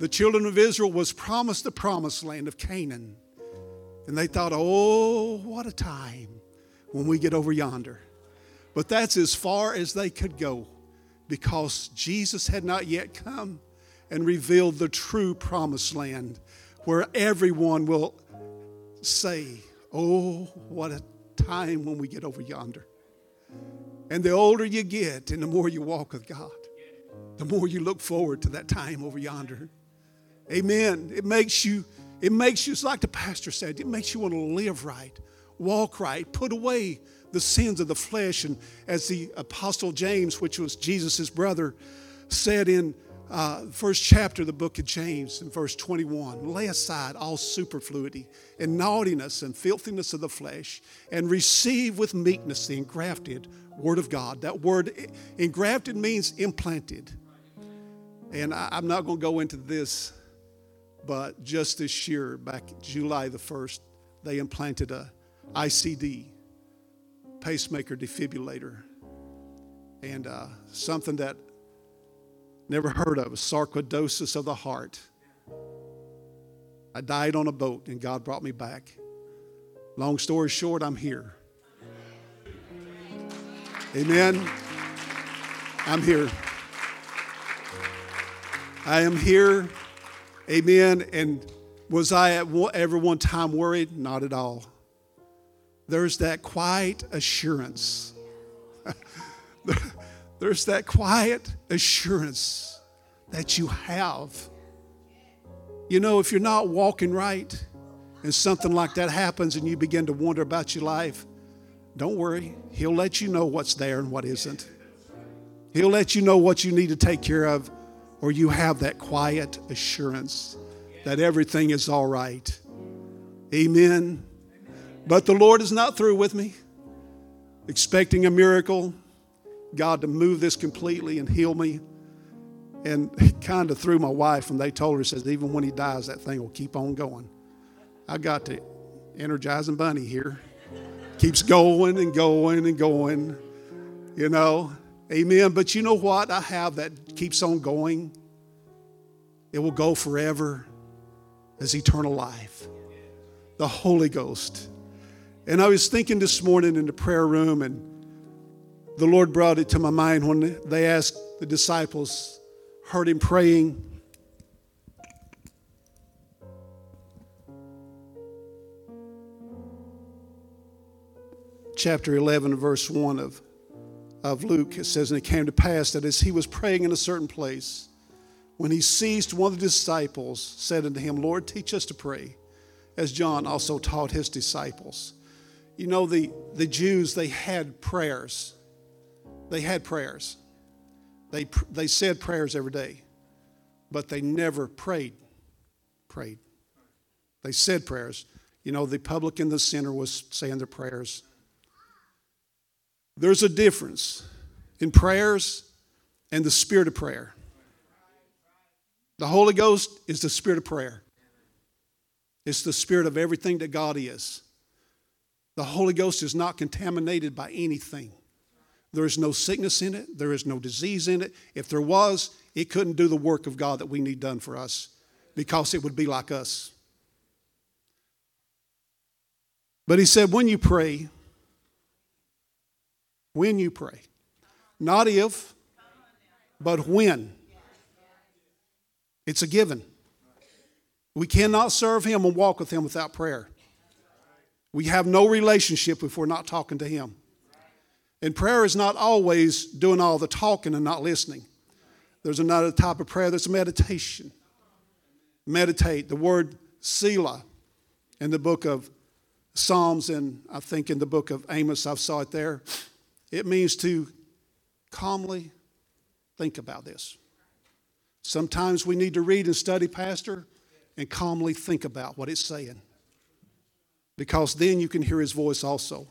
The children of Israel was promised the promised land of Canaan. And they thought, oh, what a time when we get over yonder. But that's as far as they could go because Jesus had not yet come and revealed the true promised land where everyone will say, Oh, what a time when we get over yonder. And the older you get and the more you walk with God, the more you look forward to that time over yonder. Amen. It makes you, it makes you, it's like the pastor said, it makes you want to live right, walk right, put away the sins of the flesh. And as the Apostle James, which was Jesus' brother, said in uh, first chapter of the book of James, in verse 21, lay aside all superfluity and naughtiness and filthiness of the flesh, and receive with meekness the engrafted word of God. That word engrafted means implanted. And I, I'm not going to go into this but just this year, back July the 1st, they implanted a ICD, pacemaker defibrillator, and uh, something that never heard of, sarcoidosis of the heart. I died on a boat and God brought me back. Long story short, I'm here. Amen. I'm here. I am here Amen. And was I at ever one time worried? Not at all. There's that quiet assurance. There's that quiet assurance that you have. You know, if you're not walking right and something like that happens and you begin to wonder about your life, don't worry. He'll let you know what's there and what isn't. He'll let you know what you need to take care of or you have that quiet assurance that everything is all right. Amen. But the Lord is not through with me. Expecting a miracle, God to move this completely and heal me. And kind of threw my wife, and they told her, says, even when he dies, that thing will keep on going. I got to Energizer bunny here. Keeps going and going and going, you know. Amen. But you know what? I have that keeps on going. It will go forever as eternal life. The Holy Ghost. And I was thinking this morning in the prayer room, and the Lord brought it to my mind when they asked the disciples, heard him praying. Chapter 11, verse 1 of of Luke, it says, And it came to pass that as he was praying in a certain place, when he ceased, one of the disciples said unto him, Lord, teach us to pray, as John also taught his disciples. You know, the, the Jews, they had prayers. They had prayers. They, they said prayers every day, but they never prayed. Prayed. They said prayers. You know, the publican, the sinner was saying their prayers there's a difference in prayers and the spirit of prayer. The Holy Ghost is the spirit of prayer, it's the spirit of everything that God is. The Holy Ghost is not contaminated by anything. There is no sickness in it, there is no disease in it. If there was, it couldn't do the work of God that we need done for us because it would be like us. But he said, when you pray, when you pray. Not if, but when. It's a given. We cannot serve Him and walk with Him without prayer. We have no relationship if we're not talking to Him. And prayer is not always doing all the talking and not listening. There's another type of prayer that's meditation. Meditate. The word Selah in the book of Psalms and I think in the book of Amos, I saw it there. It means to calmly think about this. Sometimes we need to read and study, Pastor, and calmly think about what it's saying. Because then you can hear his voice also.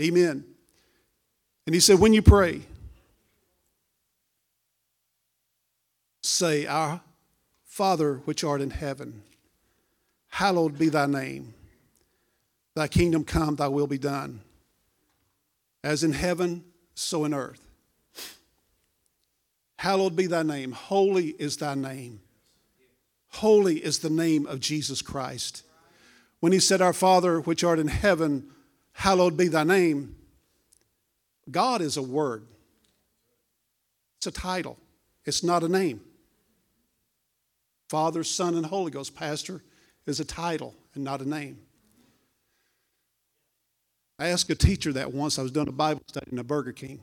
Amen. And he said, when you pray, say, Our Father which art in heaven, hallowed be thy name. Thy kingdom come, thy will be done as in heaven, so in earth. Hallowed be thy name. Holy is thy name. Holy is the name of Jesus Christ. When he said, Our Father which art in heaven, hallowed be thy name, God is a word, it's a title, it's not a name. Father, Son, and Holy Ghost, Pastor, is a title and not a name. I asked a teacher that once. I was doing a Bible study in a Burger King.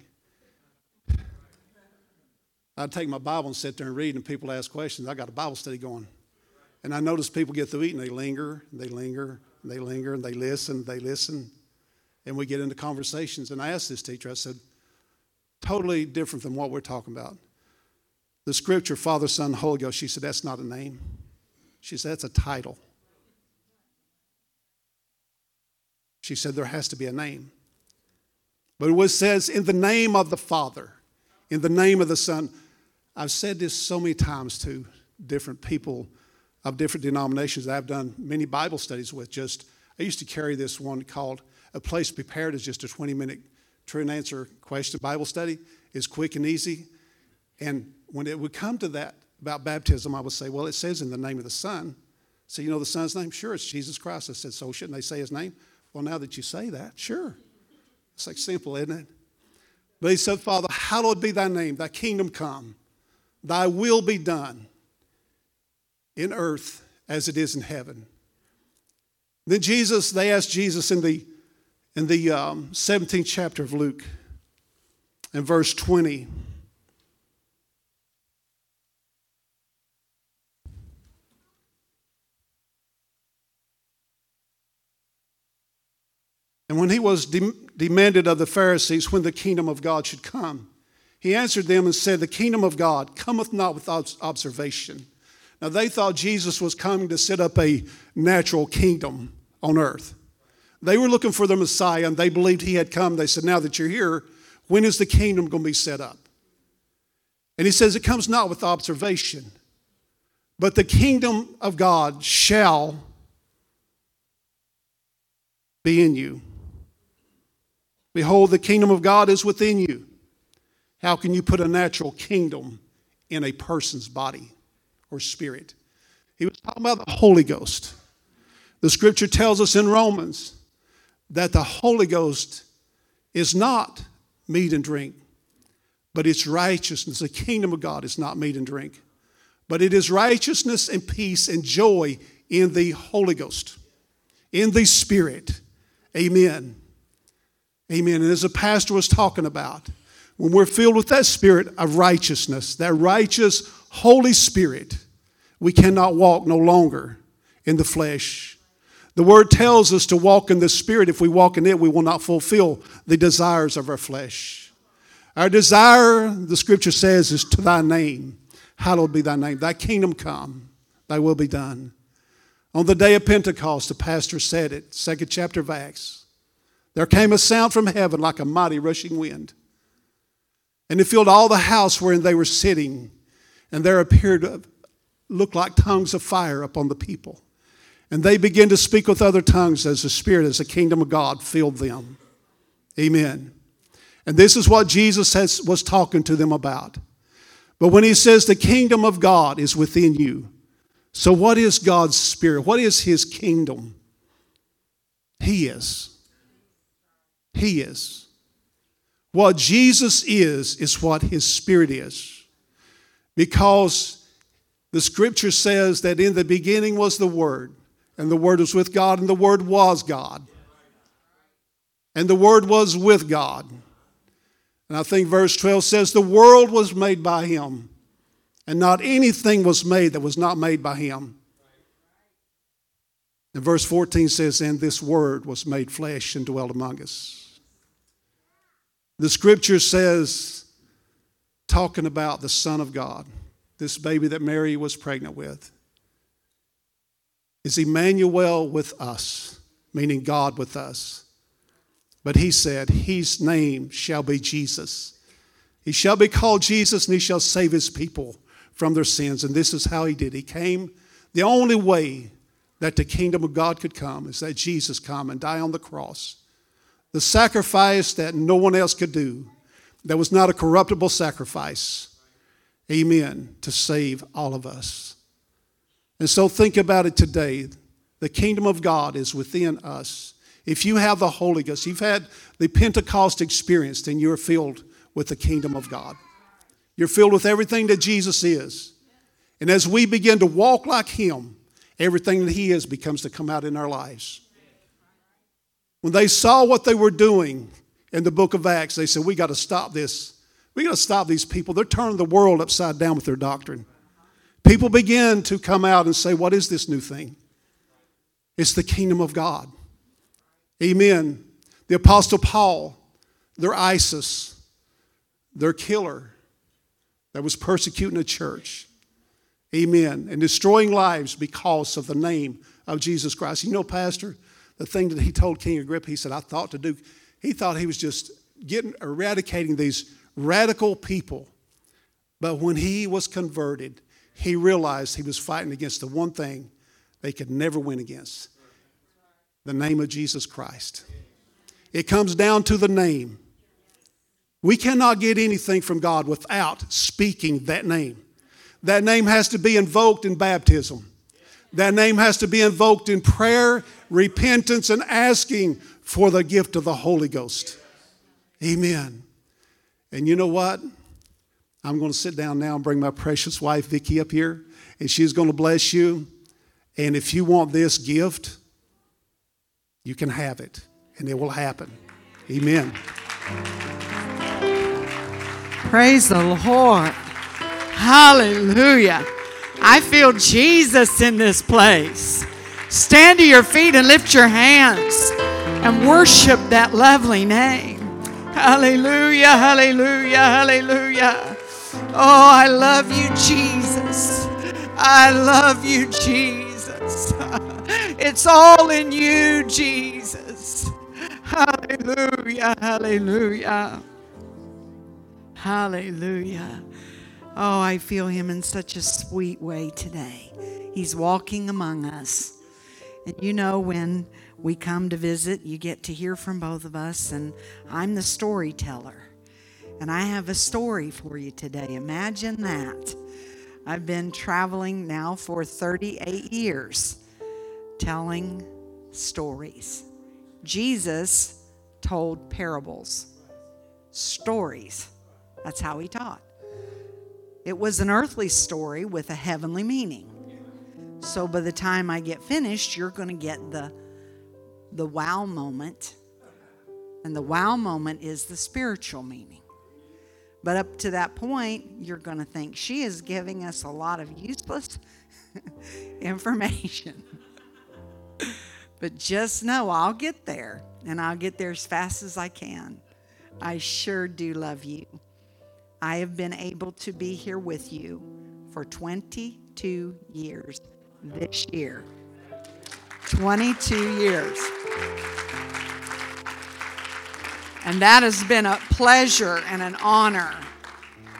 I'd take my Bible and sit there and read, and people ask questions. I got a Bible study going. And I notice people get through eating, they linger, they linger, they linger, and they listen, they listen. And we get into conversations. And I asked this teacher, I said, totally different than what we're talking about. The scripture, Father, Son, Holy Ghost, she said, that's not a name. She said, that's a title. She said, there has to be a name. But it says, in the name of the Father, in the name of the Son. I've said this so many times to different people of different denominations that I've done many Bible studies with. Just I used to carry this one called A Place Prepared is just a 20 minute true and answer question Bible study. is quick and easy. And when it would come to that about baptism, I would say, well, it says in the name of the Son. So you know the Son's name? Sure, it's Jesus Christ. I said, so shouldn't they say his name? Well, now that you say that, sure. It's like simple, isn't it? But he said, Father, hallowed be thy name, thy kingdom come, thy will be done in earth as it is in heaven. Then Jesus, they asked Jesus in the, in the um, 17th chapter of Luke, in verse 20. And when he was de- demanded of the Pharisees when the kingdom of God should come, he answered them and said, The kingdom of God cometh not without observation. Now, they thought Jesus was coming to set up a natural kingdom on earth. They were looking for the Messiah and they believed he had come. They said, Now that you're here, when is the kingdom going to be set up? And he says, It comes not with observation, but the kingdom of God shall be in you. Behold, the kingdom of God is within you. How can you put a natural kingdom in a person's body or spirit? He was talking about the Holy Ghost. The scripture tells us in Romans that the Holy Ghost is not meat and drink, but it's righteousness. The kingdom of God is not meat and drink, but it is righteousness and peace and joy in the Holy Ghost, in the Spirit. Amen. Amen. And as the pastor was talking about, when we're filled with that spirit of righteousness, that righteous Holy Spirit, we cannot walk no longer in the flesh. The word tells us to walk in the spirit. If we walk in it, we will not fulfill the desires of our flesh. Our desire, the scripture says, is to thy name. Hallowed be thy name. Thy kingdom come, thy will be done. On the day of Pentecost, the pastor said it, second chapter of Acts. There came a sound from heaven like a mighty rushing wind. And it filled all the house wherein they were sitting. And there appeared uh, to look like tongues of fire upon the people. And they began to speak with other tongues as the Spirit, as the kingdom of God filled them. Amen. And this is what Jesus has, was talking to them about. But when he says the kingdom of God is within you, so what is God's Spirit? What is his kingdom? He is. He is. What Jesus is, is what His Spirit is. Because the scripture says that in the beginning was the Word, and the Word was with God, and the Word was God. And the Word was with God. And I think verse 12 says, The world was made by Him, and not anything was made that was not made by Him. And verse 14 says, And this Word was made flesh and dwelt among us. The scripture says, talking about the Son of God, this baby that Mary was pregnant with, is Emmanuel with us, meaning God with us. But he said, His name shall be Jesus. He shall be called Jesus, and he shall save his people from their sins. And this is how he did. He came, the only way that the kingdom of God could come is that Jesus come and die on the cross the sacrifice that no one else could do, that was not a corruptible sacrifice. Amen. To save all of us. And so think about it today. The kingdom of God is within us. If you have the Holy Ghost, you've had the Pentecost experience, then you're filled with the kingdom of God. You're filled with everything that Jesus is. And as we begin to walk like Him, everything that He is becomes to come out in our lives. When they saw what they were doing in the book of Acts, they said, We got to stop this. We got to stop these people. They're turning the world upside down with their doctrine. People begin to come out and say, What is this new thing? It's the kingdom of God. Amen. The Apostle Paul, their ISIS, their killer that was persecuting the church. Amen. And destroying lives because of the name of Jesus Christ. You know, Pastor, the thing that he told King Agrippa, he said, I thought to do, he thought he was just getting, eradicating these radical people. But when he was converted, he realized he was fighting against the one thing they could never win against the name of Jesus Christ. It comes down to the name. We cannot get anything from God without speaking that name. That name has to be invoked in baptism. That name has to be invoked in prayer, repentance, and asking for the gift of the Holy Ghost. Amen. And you know what? I'm going to sit down now and bring my precious wife, Vicki, up here, and she's going to bless you. And if you want this gift, you can have it, and it will happen. Amen. Praise the Lord. Hallelujah. I feel Jesus in this place. Stand to your feet and lift your hands and worship that lovely name. Hallelujah, hallelujah, hallelujah. Oh, I love you, Jesus. I love you, Jesus. It's all in you, Jesus. Hallelujah, hallelujah. Hallelujah. Oh, I feel him in such a sweet way today. He's walking among us. And you know, when we come to visit, you get to hear from both of us, and I'm the storyteller. And I have a story for you today. Imagine that. I've been traveling now for 38 years telling stories. Jesus told parables, stories. That's how he taught. It was an earthly story with a heavenly meaning. So by the time I get finished, you're going to get the the wow moment. And the wow moment is the spiritual meaning. But up to that point, you're going to think she is giving us a lot of useless information. but just know I'll get there, and I'll get there as fast as I can. I sure do love you. I have been able to be here with you for 22 years this year. 22 years. And that has been a pleasure and an honor.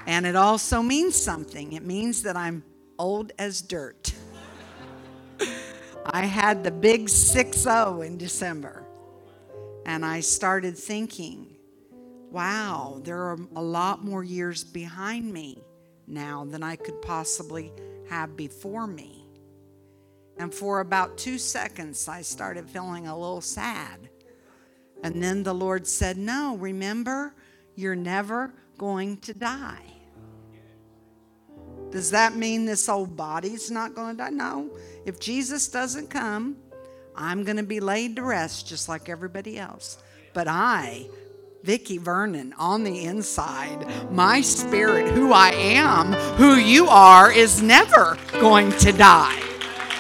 And it also means something. It means that I'm old as dirt. I had the big 6 0 in December. And I started thinking, wow, there are a lot more years behind me now than I could possibly have before me. And for about two seconds, I started feeling a little sad. And then the Lord said, No, remember, you're never going to die. Does that mean this old body's not going to die? No. If Jesus doesn't come, I'm going to be laid to rest just like everybody else. But I, Vicki Vernon, on the inside, my spirit, who I am, who you are, is never going to die.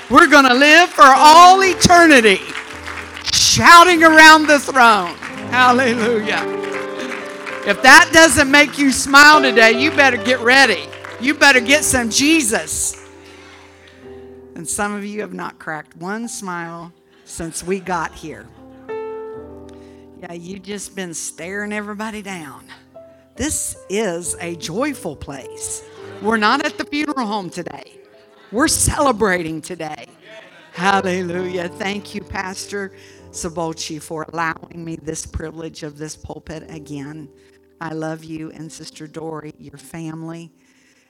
We're going to live for all eternity shouting around the throne. Hallelujah. If that doesn't make you smile today, you better get ready. You better get some Jesus. And some of you have not cracked one smile since we got here. Yeah, you've just been staring everybody down. This is a joyful place. We're not at the funeral home today. We're celebrating today. Hallelujah. Thank you, Pastor Sabolchi, for allowing me this privilege of this pulpit again. I love you and Sister Dory, your family.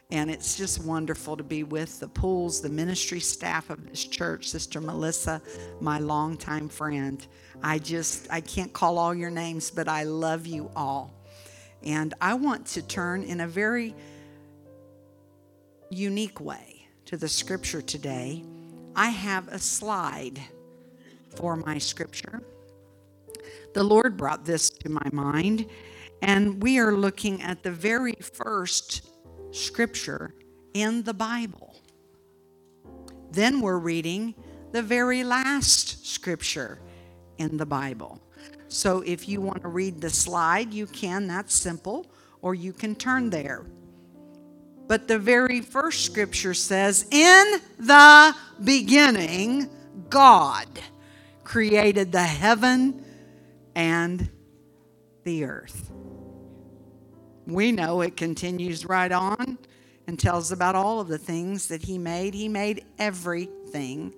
And it's just wonderful to be with the Pooles, the ministry staff of this church, Sister Melissa, my longtime friend. I just, I can't call all your names, but I love you all. And I want to turn in a very unique way to the scripture today. I have a slide for my scripture. The Lord brought this to my mind, and we are looking at the very first scripture in the Bible. Then we're reading the very last scripture in the Bible. So if you want to read the slide, you can, that's simple, or you can turn there. But the very first scripture says, In the beginning, God created the heaven and the earth we know it continues right on and tells about all of the things that he made. He made everything.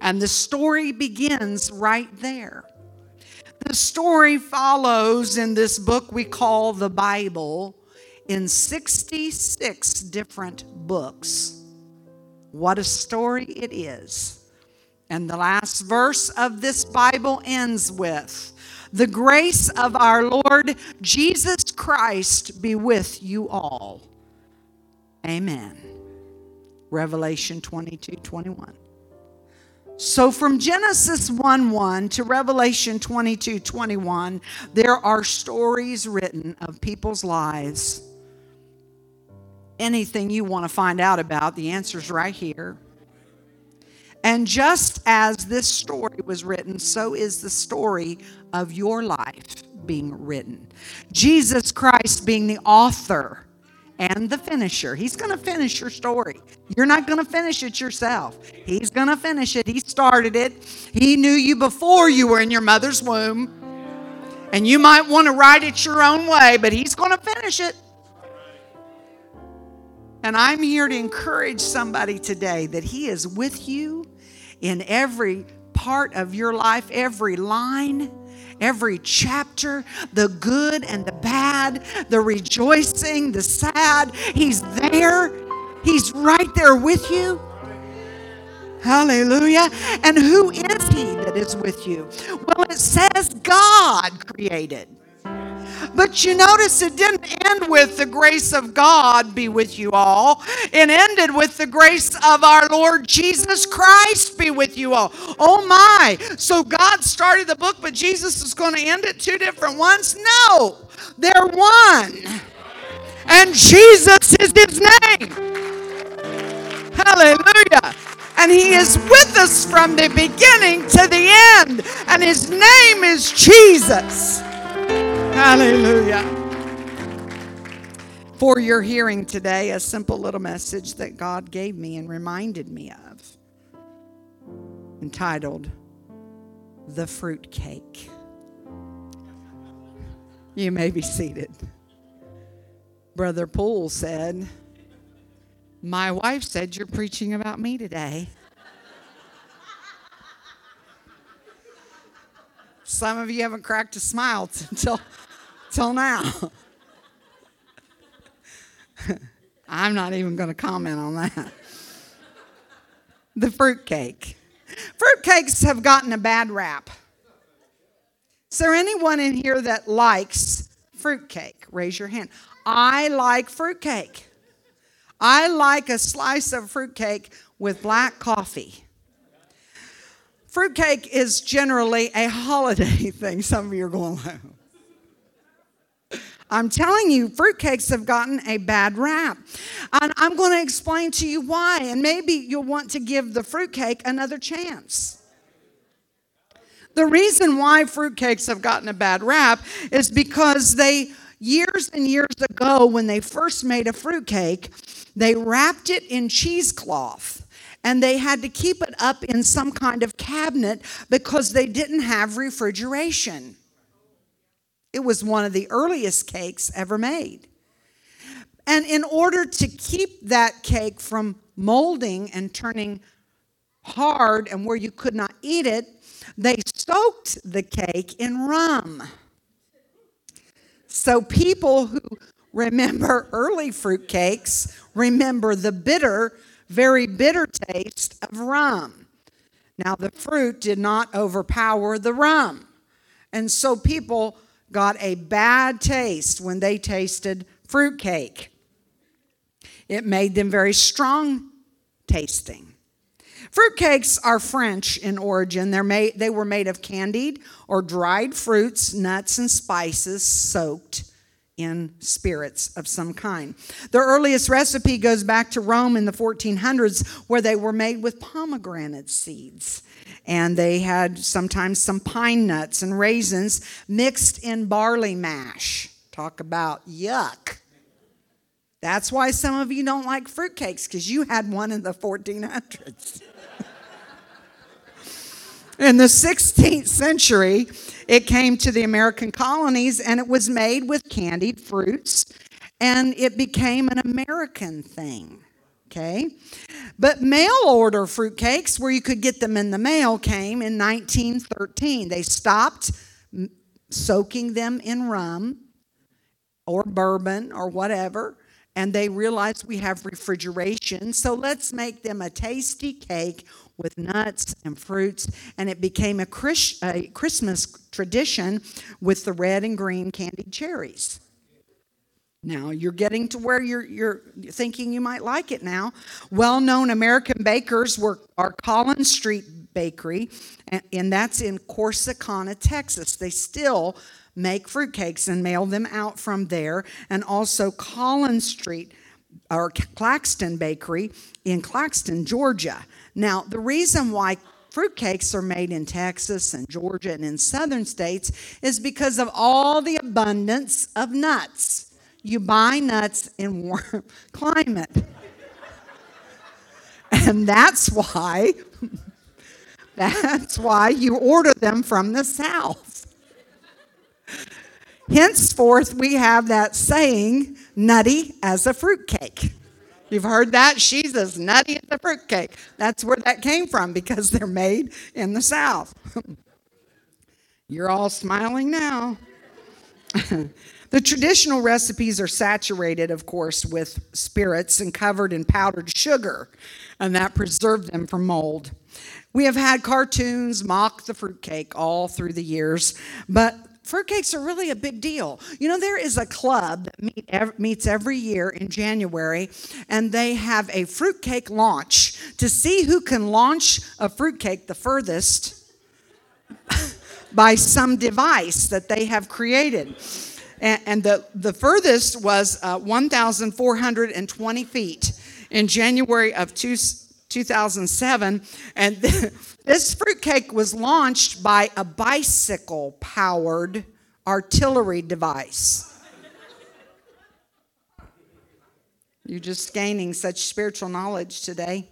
And the story begins right there. The story follows in this book we call the Bible in 66 different books. What a story it is. And the last verse of this Bible ends with the grace of our Lord Jesus Christ be with you all. Amen. Revelation 22 21. So from Genesis 1 1 to Revelation 22 21, there are stories written of people's lives. Anything you want to find out about, the answer's right here. And just as this story was written, so is the story of your life being written. Jesus Christ being the author and the finisher. He's going to finish your story. You're not going to finish it yourself. He's going to finish it. He started it. He knew you before you were in your mother's womb. And you might want to write it your own way, but He's going to finish it. And I'm here to encourage somebody today that He is with you in every part of your life, every line, every chapter, the good and the bad, the rejoicing, the sad. He's there, He's right there with you. Hallelujah. And who is He that is with you? Well, it says God created. But you notice it didn't end with the grace of God be with you all. It ended with the grace of our Lord Jesus Christ be with you all. Oh my. So God started the book, but Jesus is going to end it two different ones? No. They're one. And Jesus is his name. Hallelujah. And he is with us from the beginning to the end. And his name is Jesus. Hallelujah. For your hearing today, a simple little message that God gave me and reminded me of, entitled The Fruit Cake. You may be seated. Brother Poole said, My wife said you're preaching about me today. Some of you haven't cracked a smile until till now. I'm not even going to comment on that. The fruitcake. Fruitcakes have gotten a bad rap. Is there anyone in here that likes fruitcake? Raise your hand. I like fruitcake. I like a slice of fruitcake with black coffee. Fruitcake is generally a holiday thing. Some of you are going, I'm telling you, fruitcakes have gotten a bad rap. And I'm going to explain to you why. And maybe you'll want to give the fruitcake another chance. The reason why fruitcakes have gotten a bad rap is because they, years and years ago, when they first made a fruitcake, they wrapped it in cheesecloth and they had to keep it up in some kind of cabinet because they didn't have refrigeration. It was one of the earliest cakes ever made. And in order to keep that cake from molding and turning hard and where you could not eat it, they soaked the cake in rum. So people who remember early fruit cakes remember the bitter, very bitter taste of rum. Now, the fruit did not overpower the rum. And so people got a bad taste when they tasted fruitcake. It made them very strong tasting. Fruitcakes are French in origin. They're made, they were made of candied or dried fruits, nuts, and spices soaked in spirits of some kind. The earliest recipe goes back to Rome in the 1400s, where they were made with pomegranate seeds. And they had sometimes some pine nuts and raisins mixed in barley mash. Talk about yuck. That's why some of you don't like fruitcakes, because you had one in the 1400s. in the 16th century, it came to the American colonies and it was made with candied fruits, and it became an American thing. Okay? But mail order fruitcakes, where you could get them in the mail, came in 1913. They stopped soaking them in rum or bourbon or whatever and they realized we have refrigeration, so let's make them a tasty cake with nuts and fruits. And it became a, Chris, a Christmas tradition with the red and green candied cherries. Now you're getting to where you're, you're thinking you might like it now. Well known American bakers were our Collins Street Bakery, and, and that's in Corsicana, Texas. They still make fruitcakes and mail them out from there. And also Collins Street or Claxton Bakery in Claxton, Georgia. Now, the reason why fruitcakes are made in Texas and Georgia and in southern states is because of all the abundance of nuts. You buy nuts in warm climate. and that's why that's why you order them from the south. Henceforth, we have that saying, nutty as a fruitcake. You've heard that? She's as nutty as a fruitcake. That's where that came from because they're made in the South. You're all smiling now. The traditional recipes are saturated, of course, with spirits and covered in powdered sugar, and that preserved them from mold. We have had cartoons mock the fruitcake all through the years, but fruitcakes are really a big deal. You know, there is a club that meet, ev- meets every year in January, and they have a fruitcake launch to see who can launch a fruitcake the furthest by some device that they have created. And, and the, the furthest was uh, 1,420 feet in January of two, 2007. And this fruitcake was launched by a bicycle powered artillery device. You're just gaining such spiritual knowledge today.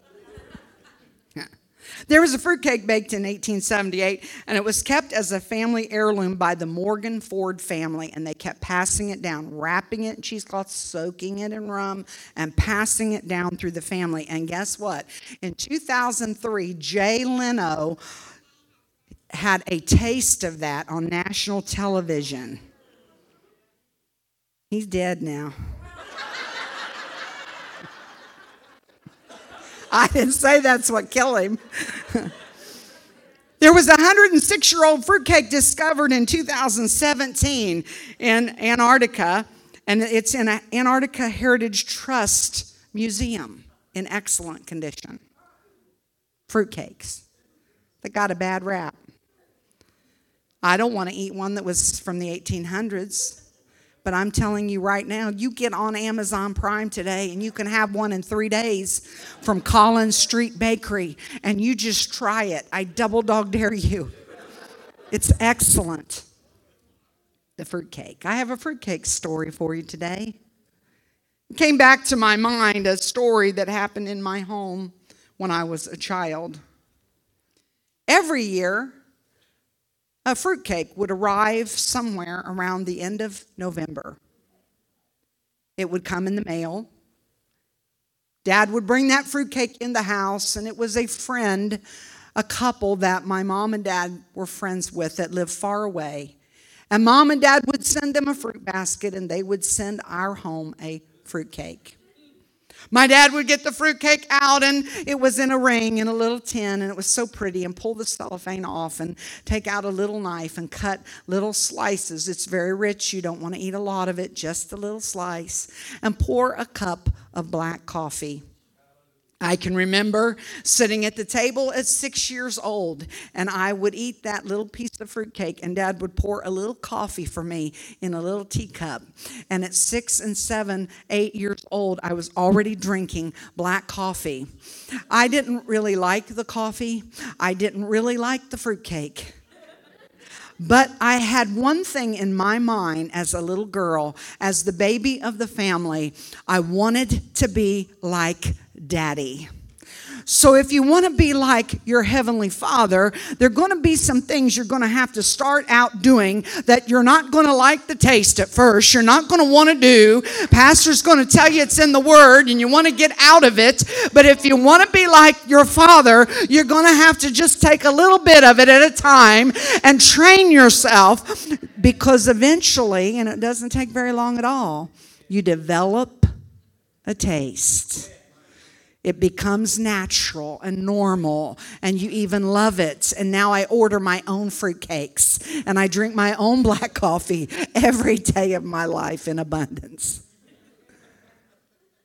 There was a fruitcake baked in 1878, and it was kept as a family heirloom by the Morgan Ford family, and they kept passing it down, wrapping it in cheesecloth, soaking it in rum, and passing it down through the family. And guess what? In 2003, Jay Leno had a taste of that on national television. He's dead now. I didn't say that's what killed him. there was a 106 year old fruitcake discovered in 2017 in Antarctica, and it's in an Antarctica Heritage Trust Museum in excellent condition. Fruitcakes that got a bad rap. I don't want to eat one that was from the 1800s. But I'm telling you right now, you get on Amazon Prime today and you can have one in three days from Collins Street Bakery and you just try it. I double dog dare you. It's excellent. The fruitcake. I have a fruitcake story for you today. It came back to my mind a story that happened in my home when I was a child. Every year, a fruitcake would arrive somewhere around the end of November. It would come in the mail. Dad would bring that fruitcake in the house, and it was a friend, a couple that my mom and dad were friends with that lived far away. And mom and dad would send them a fruit basket, and they would send our home a fruit cake. My dad would get the fruitcake out, and it was in a ring in a little tin, and it was so pretty, and pull the cellophane off and take out a little knife and cut little slices. It's very rich. You don't want to eat a lot of it, just a little slice, and pour a cup of black coffee. I can remember sitting at the table at six years old, and I would eat that little piece of fruitcake, and Dad would pour a little coffee for me in a little teacup. And at six and seven, eight years old, I was already drinking black coffee. I didn't really like the coffee, I didn't really like the fruitcake. But I had one thing in my mind as a little girl, as the baby of the family. I wanted to be like daddy. So, if you want to be like your heavenly father, there are going to be some things you're going to have to start out doing that you're not going to like the taste at first. You're not going to want to do. Pastor's going to tell you it's in the word and you want to get out of it. But if you want to be like your father, you're going to have to just take a little bit of it at a time and train yourself because eventually, and it doesn't take very long at all, you develop a taste. It becomes natural and normal, and you even love it. And now I order my own fruitcakes and I drink my own black coffee every day of my life in abundance.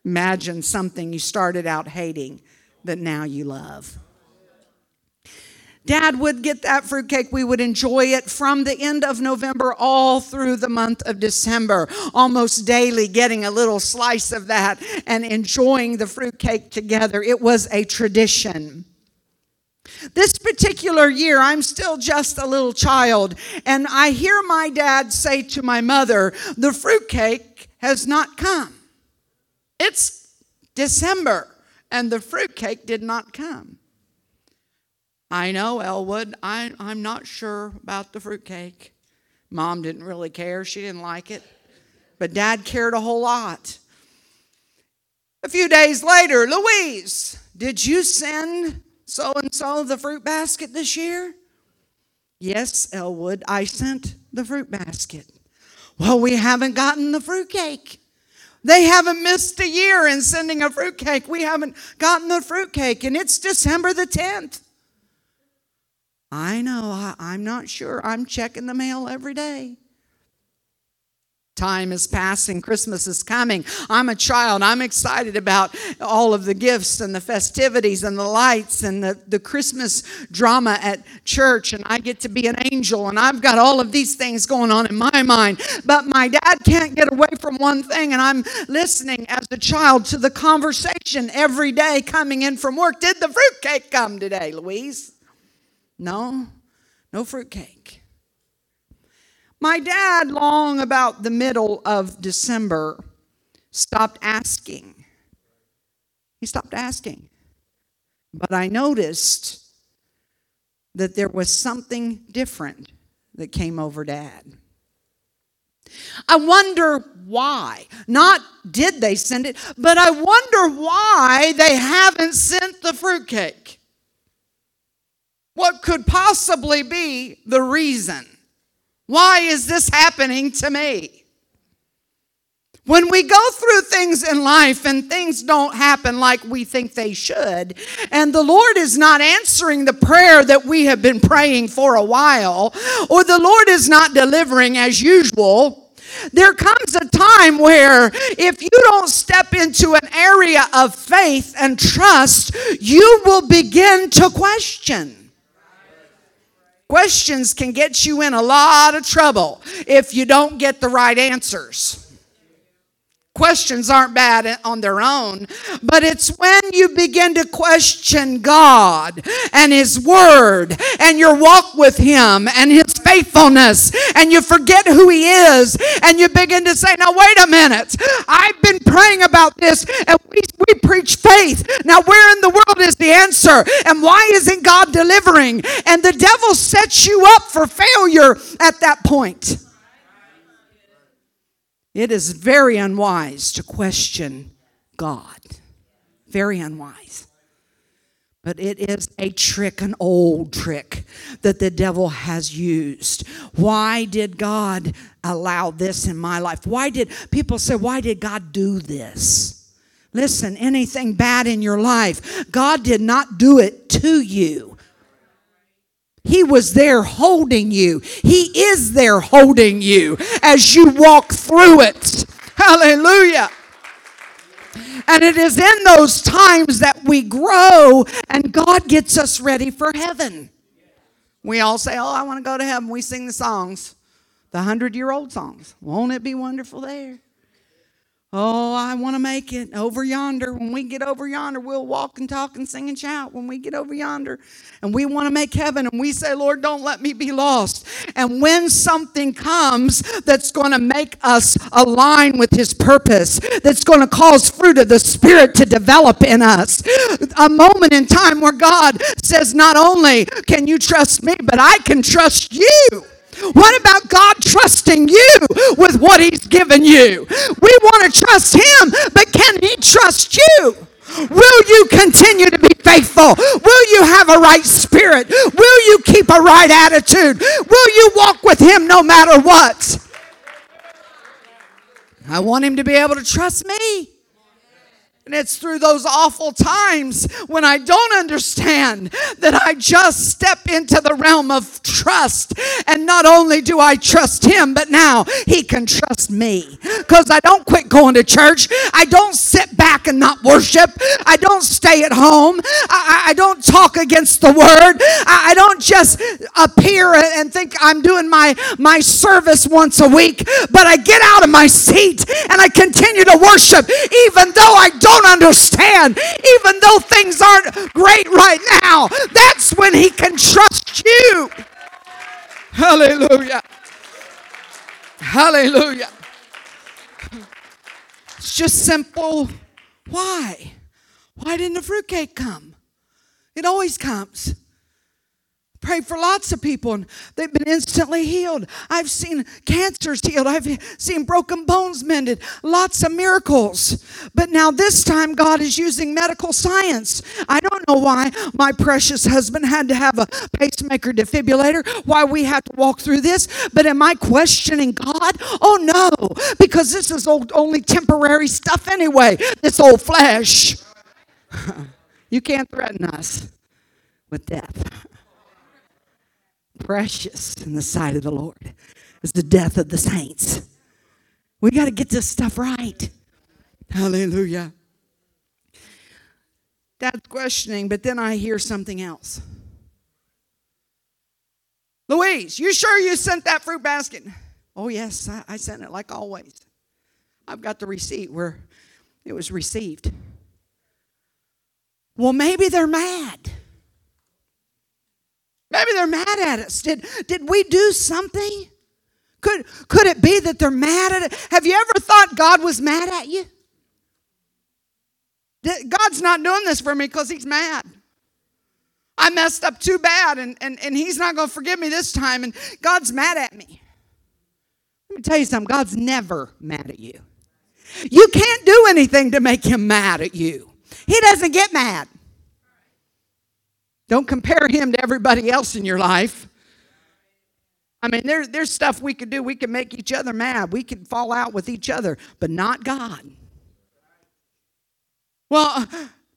Imagine something you started out hating that now you love. Dad would get that fruitcake. We would enjoy it from the end of November all through the month of December, almost daily getting a little slice of that and enjoying the fruitcake together. It was a tradition. This particular year, I'm still just a little child, and I hear my dad say to my mother, The fruitcake has not come. It's December, and the fruitcake did not come. I know, Elwood, I, I'm not sure about the fruitcake. Mom didn't really care, she didn't like it. But Dad cared a whole lot. A few days later, Louise, did you send so and so the fruit basket this year? Yes, Elwood, I sent the fruit basket. Well, we haven't gotten the fruitcake. They haven't missed a year in sending a fruitcake. We haven't gotten the fruitcake, and it's December the 10th. I know, I, am not sure. I'm checking the mail every day. Time is passing, Christmas is coming. I'm a child. I'm excited about all of the gifts and the festivities and the lights and the, the Christmas drama at church. And I get to be an angel, and I've got all of these things going on in my mind. But my dad can't get away from one thing, and I'm listening as a child to the conversation every day coming in from work. Did the fruitcake come today, Louise? No, no fruitcake. My dad, long about the middle of December, stopped asking. He stopped asking. But I noticed that there was something different that came over dad. I wonder why. Not did they send it, but I wonder why they haven't sent the fruitcake. What could possibly be the reason? Why is this happening to me? When we go through things in life and things don't happen like we think they should, and the Lord is not answering the prayer that we have been praying for a while, or the Lord is not delivering as usual, there comes a time where if you don't step into an area of faith and trust, you will begin to question. Questions can get you in a lot of trouble if you don't get the right answers. Questions aren't bad on their own, but it's when you begin to question God and His Word and your walk with Him and His faithfulness and you forget who He is and you begin to say, Now, wait a minute. I've been praying about this and we, we preach faith. Now, where in the world is the answer? And why isn't God delivering? And the devil sets you up for failure at that point. It is very unwise to question God. Very unwise. But it is a trick, an old trick that the devil has used. Why did God allow this in my life? Why did people say, Why did God do this? Listen, anything bad in your life, God did not do it to you. He was there holding you. He is there holding you as you walk through it. Hallelujah. And it is in those times that we grow and God gets us ready for heaven. We all say, Oh, I want to go to heaven. We sing the songs, the hundred year old songs. Won't it be wonderful there? Oh, I want to make it over yonder. When we get over yonder, we'll walk and talk and sing and shout when we get over yonder. And we want to make heaven. And we say, Lord, don't let me be lost. And when something comes that's going to make us align with His purpose, that's going to cause fruit of the Spirit to develop in us, a moment in time where God says, Not only can you trust me, but I can trust you. What about God trusting you with what He's given you? We want to trust Him, but can He trust you? Will you continue to be faithful? Will you have a right spirit? Will you keep a right attitude? Will you walk with Him no matter what? I want Him to be able to trust me. And it's through those awful times when I don't understand that I just step into the realm of trust. And not only do I trust him, but now he can trust me. Because I don't quit going to church. I don't sit back and not worship. I don't stay at home. I, I don't talk against the word. I, I don't just appear and think I'm doing my, my service once a week. But I get out of my seat and I continue to worship even though I don't don't understand, even though things aren't great right now, that's when He can trust you. Hallelujah. Hallelujah. It's just simple. Why? Why didn't the fruitcake come? It always comes prayed for lots of people and they've been instantly healed. I've seen cancers healed. I've seen broken bones mended. Lots of miracles. But now this time God is using medical science. I don't know why my precious husband had to have a pacemaker defibrillator, why we had to walk through this. But am I questioning God? Oh no, because this is old, only temporary stuff anyway. This old flesh. you can't threaten us with death precious in the sight of the Lord is the death of the saints. We got to get this stuff right. Hallelujah. Dad's questioning, but then I hear something else. Louise, you sure you sent that fruit basket? Oh, yes, I, I sent it like always. I've got the receipt where it was received. Well, maybe they're mad. Maybe they're mad at us. Did, did we do something? Could, could it be that they're mad at it? Have you ever thought God was mad at you? God's not doing this for me because he's mad. I messed up too bad and, and, and he's not going to forgive me this time and God's mad at me. Let me tell you something God's never mad at you. You can't do anything to make him mad at you. He doesn't get mad. Don't compare him to everybody else in your life. I mean, there, there's stuff we could do. We can make each other mad. We can fall out with each other, but not God. Well,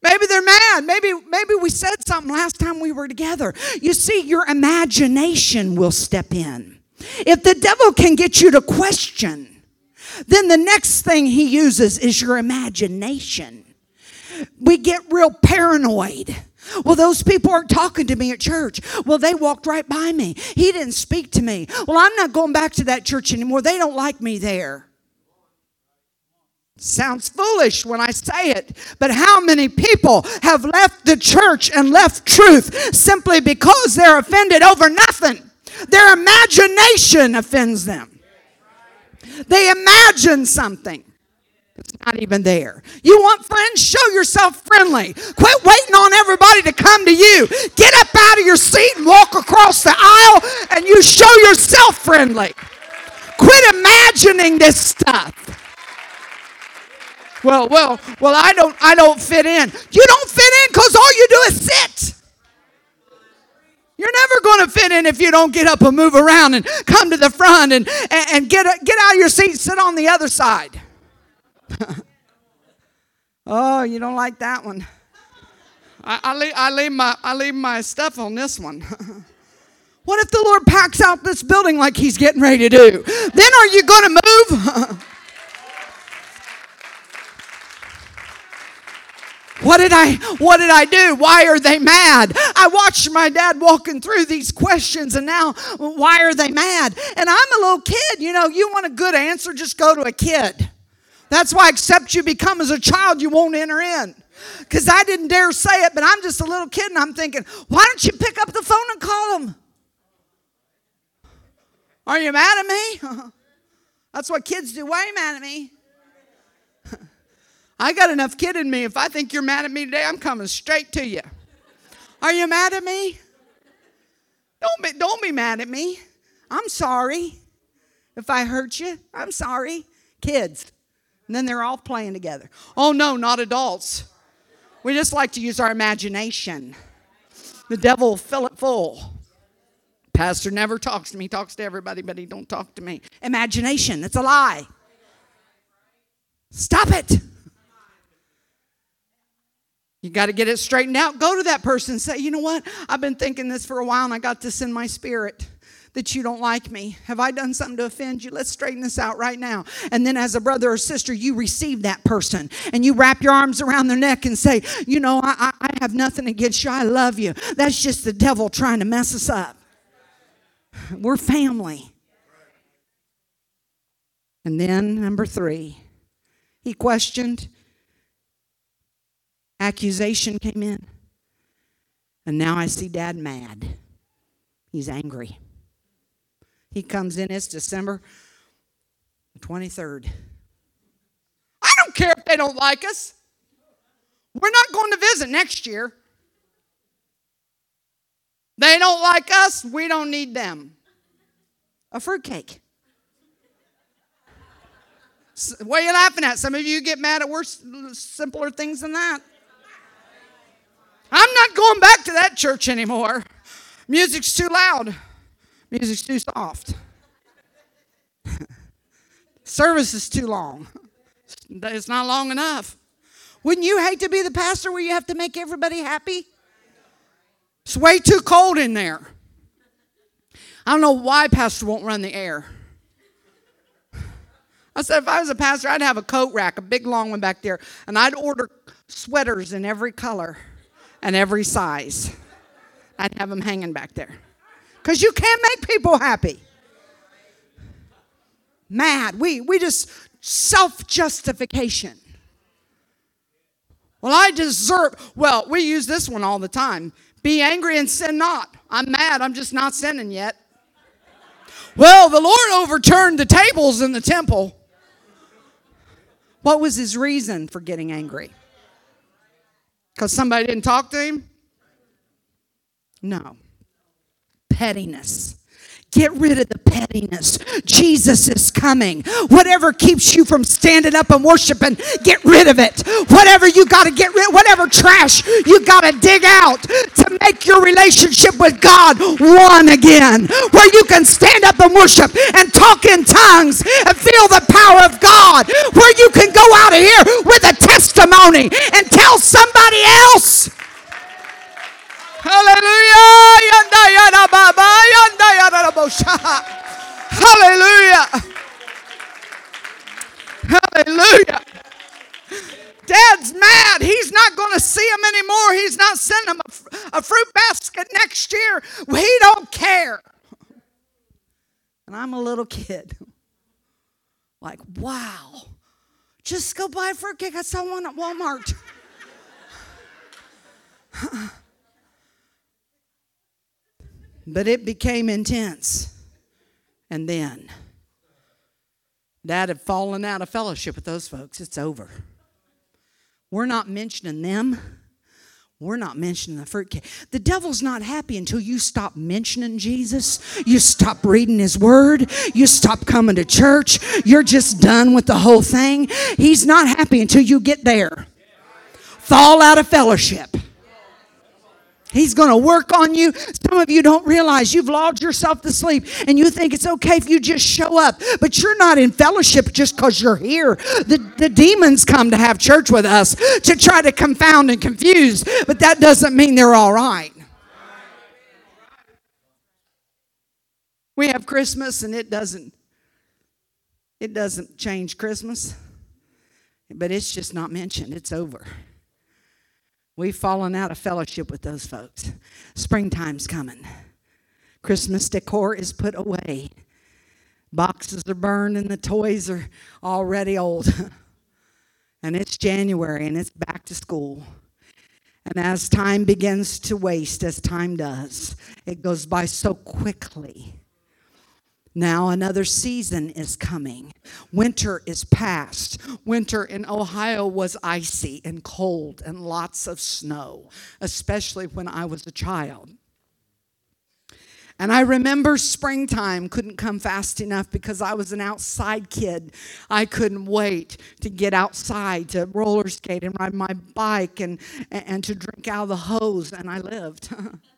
maybe they're mad. Maybe, maybe we said something last time we were together. You see, your imagination will step in. If the devil can get you to question, then the next thing he uses is your imagination. We get real paranoid. Well, those people aren't talking to me at church. Well, they walked right by me. He didn't speak to me. Well, I'm not going back to that church anymore. They don't like me there. Sounds foolish when I say it, but how many people have left the church and left truth simply because they're offended over nothing? Their imagination offends them. They imagine something. Not even there. You want friends? Show yourself friendly. Quit waiting on everybody to come to you. Get up out of your seat and walk across the aisle and you show yourself friendly. Quit imagining this stuff. well, well, well, I don't I don't fit in. You don't fit in because all you do is sit. You're never going to fit in if you don't get up and move around and come to the front and, and, and get, get out of your seat, sit on the other side. oh, you don't like that one. I, I, leave, I, leave my, I leave my stuff on this one. what if the Lord packs out this building like He's getting ready to do? Then are you going to move? What did I what did I do? Why are they mad? I watched my dad walking through these questions and now why are they mad? And I'm a little kid, you know, you want a good answer, just go to a kid. That's why except you become as a child, you won't enter in. Because I didn't dare say it, but I'm just a little kid and I'm thinking, why don't you pick up the phone and call them? Are you mad at me? That's what kids do. Why are you mad at me? I got enough kid in me. If I think you're mad at me today, I'm coming straight to you. Are you mad at me? Don't be, don't be mad at me. I'm sorry. If I hurt you, I'm sorry. Kids. And then they're all playing together. Oh, no, not adults. We just like to use our imagination. The devil will fill it full. Pastor never talks to me, he talks to everybody, but he don't talk to me. Imagination, it's a lie. Stop it. You got to get it straightened out. Go to that person and say, you know what? I've been thinking this for a while and I got this in my spirit that you don't like me. Have I done something to offend you? Let's straighten this out right now. And then, as a brother or sister, you receive that person and you wrap your arms around their neck and say, You know, I, I have nothing against you. I love you. That's just the devil trying to mess us up. We're family. And then, number three, he questioned accusation came in. And now I see dad mad. He's angry. He comes in, it's December 23rd. I don't care if they don't like us. We're not going to visit next year. They don't like us, we don't need them. A fruitcake. What are you laughing at? Some of you get mad at worse, simpler things than that. I'm not going back to that church anymore. Music's too loud, music's too soft. Service is too long. It's not long enough. Wouldn't you hate to be the pastor where you have to make everybody happy? It's way too cold in there. I don't know why pastor won't run the air. I said if I was a pastor, I'd have a coat rack, a big long one back there, and I'd order sweaters in every color and every size. I'd have them hanging back there. Because you can't make people happy. Mad. We, we just self justification. Well, I deserve, well, we use this one all the time. Be angry and sin not. I'm mad, I'm just not sinning yet. Well, the Lord overturned the tables in the temple. What was his reason for getting angry? Because somebody didn't talk to him? No. Pettiness. Get rid of the pettiness. Jesus is coming. Whatever keeps you from standing up and worshiping, get rid of it. Whatever you got to get rid whatever trash you got to dig out to make your relationship with God one again. Where you can stand up and worship and talk in tongues and feel the power of God. Where you can go out of here with a testimony and tell somebody else Hallelujah. Hallelujah. Hallelujah. Dad's mad. He's not going to see him anymore. He's not sending him a, a fruit basket next year. We don't care. And I'm a little kid. Like, wow. Just go buy a fruitcake. I saw one at Walmart. But it became intense. And then, Dad had fallen out of fellowship with those folks. It's over. We're not mentioning them. We're not mentioning the fruitcake. The devil's not happy until you stop mentioning Jesus. You stop reading his word. You stop coming to church. You're just done with the whole thing. He's not happy until you get there. Fall out of fellowship. He's going to work on you. Some of you don't realize you've lulled yourself to sleep and you think it's okay if you just show up, but you're not in fellowship just because you're here. The, the demons come to have church with us to try to confound and confuse, but that doesn't mean they're all right. We have Christmas and it doesn't it doesn't change Christmas. But it's just not mentioned. It's over. We've fallen out of fellowship with those folks. Springtime's coming. Christmas decor is put away. Boxes are burned and the toys are already old. and it's January and it's back to school. And as time begins to waste, as time does, it goes by so quickly. Now another season is coming. Winter is past. Winter in Ohio was icy and cold and lots of snow, especially when I was a child. And I remember springtime couldn't come fast enough because I was an outside kid. I couldn't wait to get outside to roller skate and ride my bike and, and to drink out of the hose, and I lived.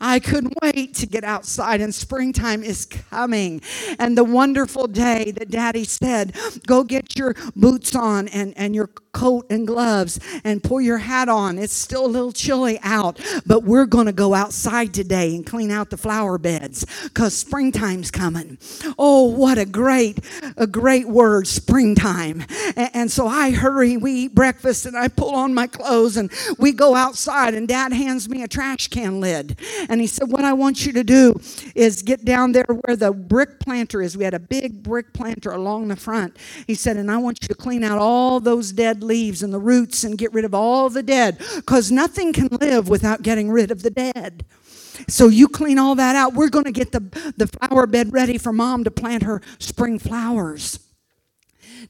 I couldn't wait to get outside, and springtime is coming. And the wonderful day that Daddy said, Go get your boots on and, and your coat and gloves and pull your hat on. It's still a little chilly out, but we're going to go outside today and clean out the flower beds because springtime's coming. Oh, what a great, a great word, springtime. And, and so I hurry, we eat breakfast, and I pull on my clothes and we go outside, and Dad hands me a trash can lid. And he said, What I want you to do is get down there where the brick planter is. We had a big brick planter along the front. He said, And I want you to clean out all those dead leaves and the roots and get rid of all the dead because nothing can live without getting rid of the dead. So you clean all that out. We're going to get the, the flower bed ready for mom to plant her spring flowers.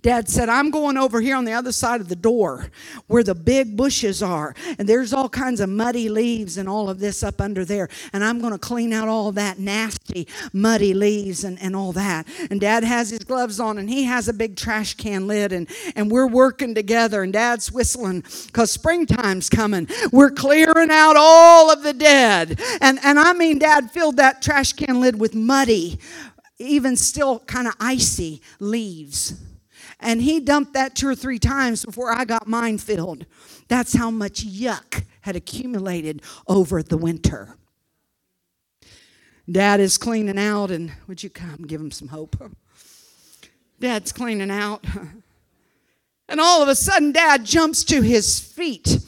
Dad said, I'm going over here on the other side of the door where the big bushes are. And there's all kinds of muddy leaves and all of this up under there. And I'm going to clean out all that nasty, muddy leaves and, and all that. And Dad has his gloves on and he has a big trash can lid. And, and we're working together. And Dad's whistling because springtime's coming. We're clearing out all of the dead. And, and I mean, Dad filled that trash can lid with muddy, even still kind of icy leaves. And he dumped that two or three times before I got mine filled. That's how much yuck had accumulated over the winter. Dad is cleaning out, and would you come give him some hope? Dad's cleaning out. And all of a sudden, Dad jumps to his feet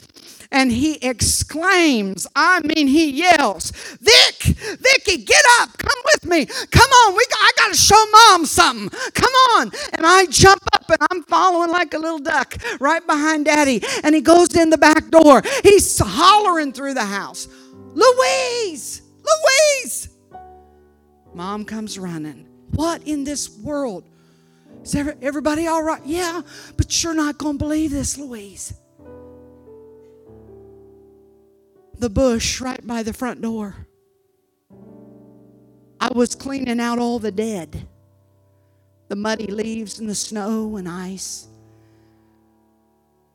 and he exclaims, I mean, he yells, Vic, Vicky, get up, come with me. Come on, we, I got to show mom something. Come on. And I jump and I'm following like a little duck right behind daddy. And he goes in the back door. He's hollering through the house, Louise, Louise. Mom comes running. What in this world? Is everybody all right? Yeah, but you're not going to believe this, Louise. the bush right by the front door. I was cleaning out all the dead, the muddy leaves and the snow and ice.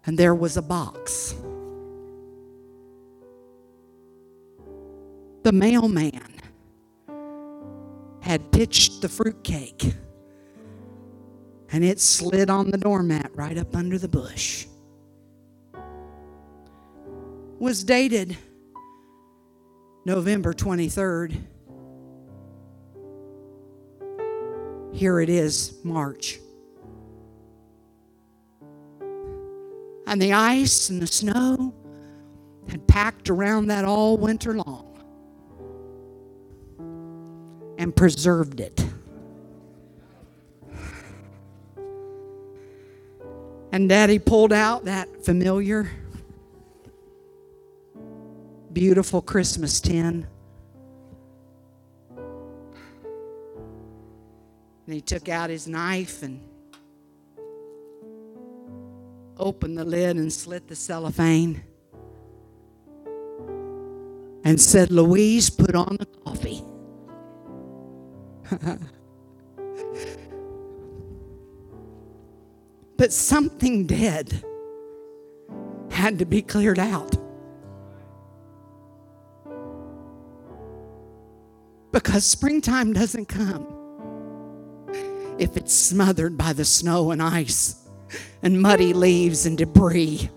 And there was a box. The mailman had pitched the fruitcake and it slid on the doormat right up under the bush. Was dated November 23rd. Here it is, March. And the ice and the snow had packed around that all winter long and preserved it. And Daddy pulled out that familiar beautiful Christmas tin. And he took out his knife and opened the lid and slit the cellophane and said, Louise, put on the coffee. but something dead had to be cleared out. Because springtime doesn't come if it's smothered by the snow and ice and muddy leaves and debris.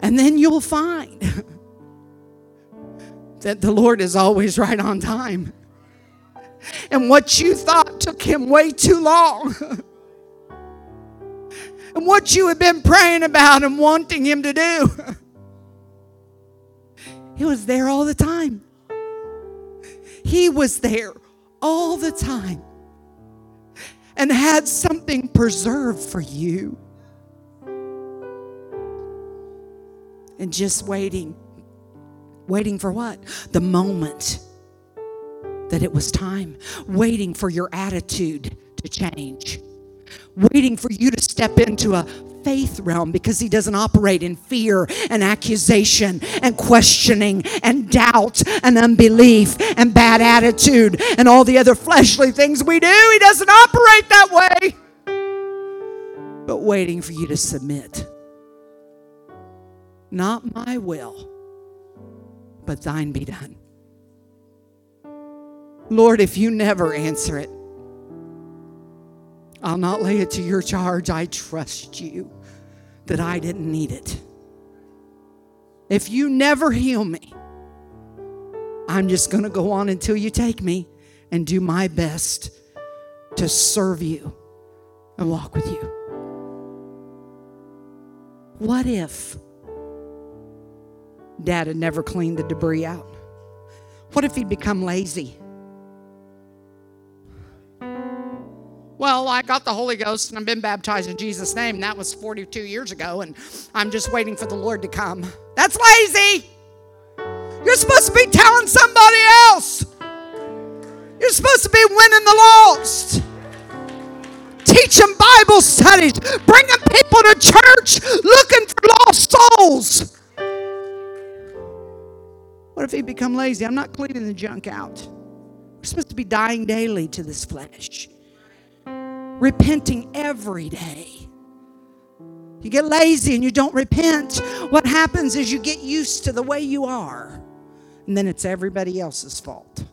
And then you'll find that the Lord is always right on time. And what you thought took him way too long. and what you had been praying about and wanting him to do. he was there all the time. He was there all the time and had something preserved for you. And just waiting. Waiting for what? The moment that it was time. Waiting for your attitude to change. Waiting for you to step into a faith realm because he doesn't operate in fear and accusation and questioning and doubt and unbelief and bad attitude and all the other fleshly things we do. He doesn't operate that way. But waiting for you to submit. Not my will, but thine be done. Lord, if you never answer it, I'll not lay it to your charge. I trust you that I didn't need it. If you never heal me, I'm just going to go on until you take me and do my best to serve you and walk with you. What if dad had never cleaned the debris out? What if he'd become lazy? Well, I got the Holy Ghost and I've been baptized in Jesus' name. That was 42 years ago, and I'm just waiting for the Lord to come. That's lazy. You're supposed to be telling somebody else. You're supposed to be winning the lost. Teaching Bible studies, bringing people to church, looking for lost souls. What if he become lazy? I'm not cleaning the junk out. We're supposed to be dying daily to this flesh repenting every day. You get lazy and you don't repent. What happens is you get used to the way you are, and then it's everybody else's fault.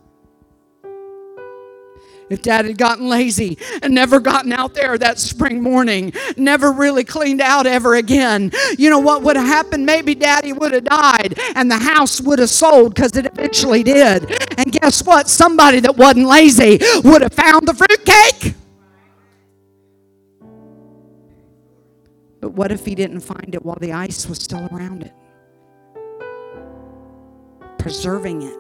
If dad had gotten lazy and never gotten out there that spring morning, never really cleaned out ever again, you know what would have happened? Maybe daddy would have died and the house would have sold because it eventually did. And guess what? Somebody that wasn't lazy would have found the fruitcake. But what if he didn't find it while the ice was still around it? Preserving it.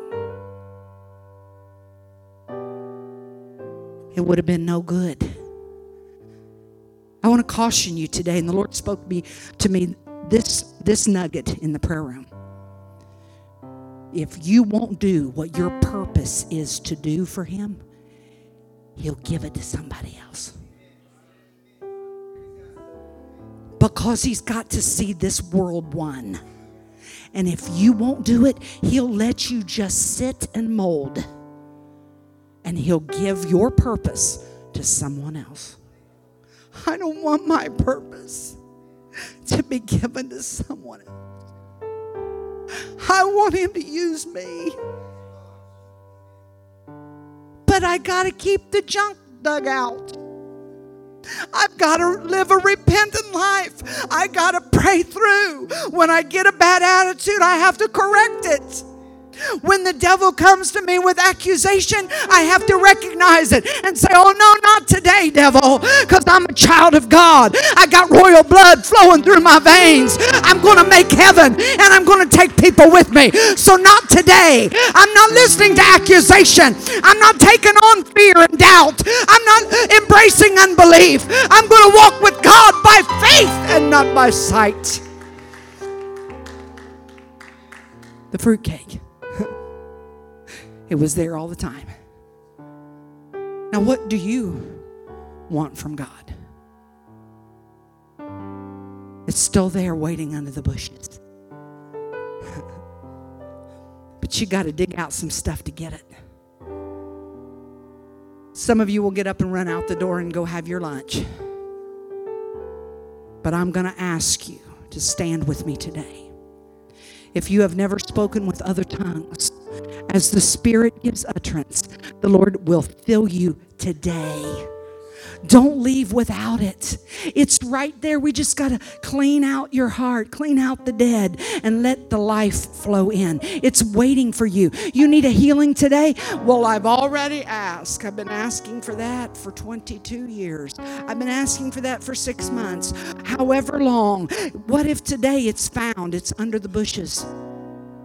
It would have been no good. I want to caution you today, and the Lord spoke me, to me this, this nugget in the prayer room. If you won't do what your purpose is to do for Him, He'll give it to somebody else. Because he's got to see this world won. And if you won't do it, he'll let you just sit and mold. And he'll give your purpose to someone else. I don't want my purpose to be given to someone else. I want him to use me. But I got to keep the junk dug out. I've got to live a repentant life. I got to pray through. When I get a bad attitude, I have to correct it. When the devil comes to me with accusation, I have to recognize it and say, Oh, no, not today, devil, because I'm a child of God. I got royal blood flowing through my veins. I'm going to make heaven and I'm going to take people with me. So, not today. I'm not listening to accusation. I'm not taking on fear and doubt. I'm not embracing unbelief. I'm going to walk with God by faith and not by sight. The fruitcake. It was there all the time. Now, what do you want from God? It's still there waiting under the bushes. but you got to dig out some stuff to get it. Some of you will get up and run out the door and go have your lunch. But I'm going to ask you to stand with me today. If you have never spoken with other tongues, as the Spirit gives utterance, the Lord will fill you today. Don't leave without it. It's right there. We just got to clean out your heart, clean out the dead, and let the life flow in. It's waiting for you. You need a healing today? Well, I've already asked. I've been asking for that for 22 years. I've been asking for that for six months, however long. What if today it's found? It's under the bushes.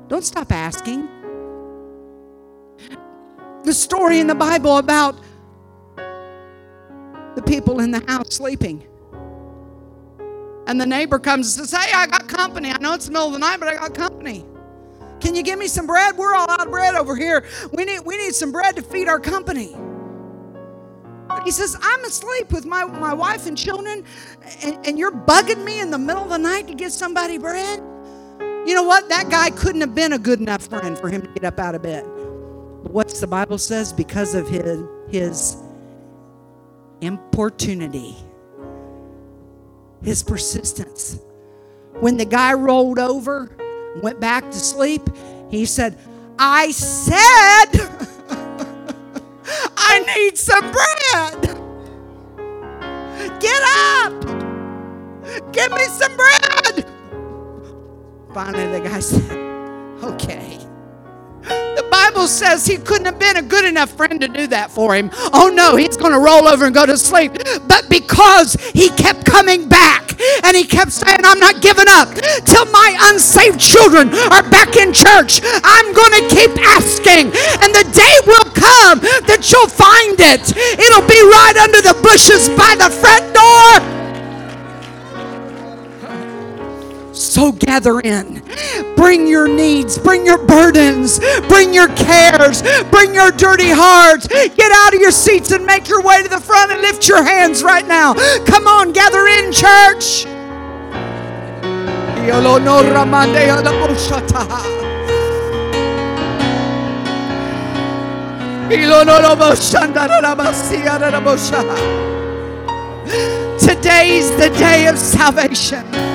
Don't stop asking. The story in the Bible about the people in the house sleeping. And the neighbor comes and says, Hey, I got company. I know it's the middle of the night, but I got company. Can you give me some bread? We're all out of bread over here. We need, we need some bread to feed our company. He says, I'm asleep with my, my wife and children, and, and you're bugging me in the middle of the night to get somebody bread? You know what? That guy couldn't have been a good enough friend for him to get up out of bed. What's the Bible says? Because of his, his importunity, his persistence. When the guy rolled over, went back to sleep, he said, I said, I need some bread. Get up. Give me some bread. Finally, the guy said, Okay. The Bible says he couldn't have been a good enough friend to do that for him. Oh no, he's going to roll over and go to sleep. But because he kept coming back and he kept saying, I'm not giving up till my unsaved children are back in church, I'm going to keep asking. And the day will come that you'll find it. It'll be right under the bushes by the front door. So gather in. Bring your needs, bring your burdens, bring your cares, bring your dirty hearts. Get out of your seats and make your way to the front and lift your hands right now. Come on, gather in, church. Today's the day of salvation.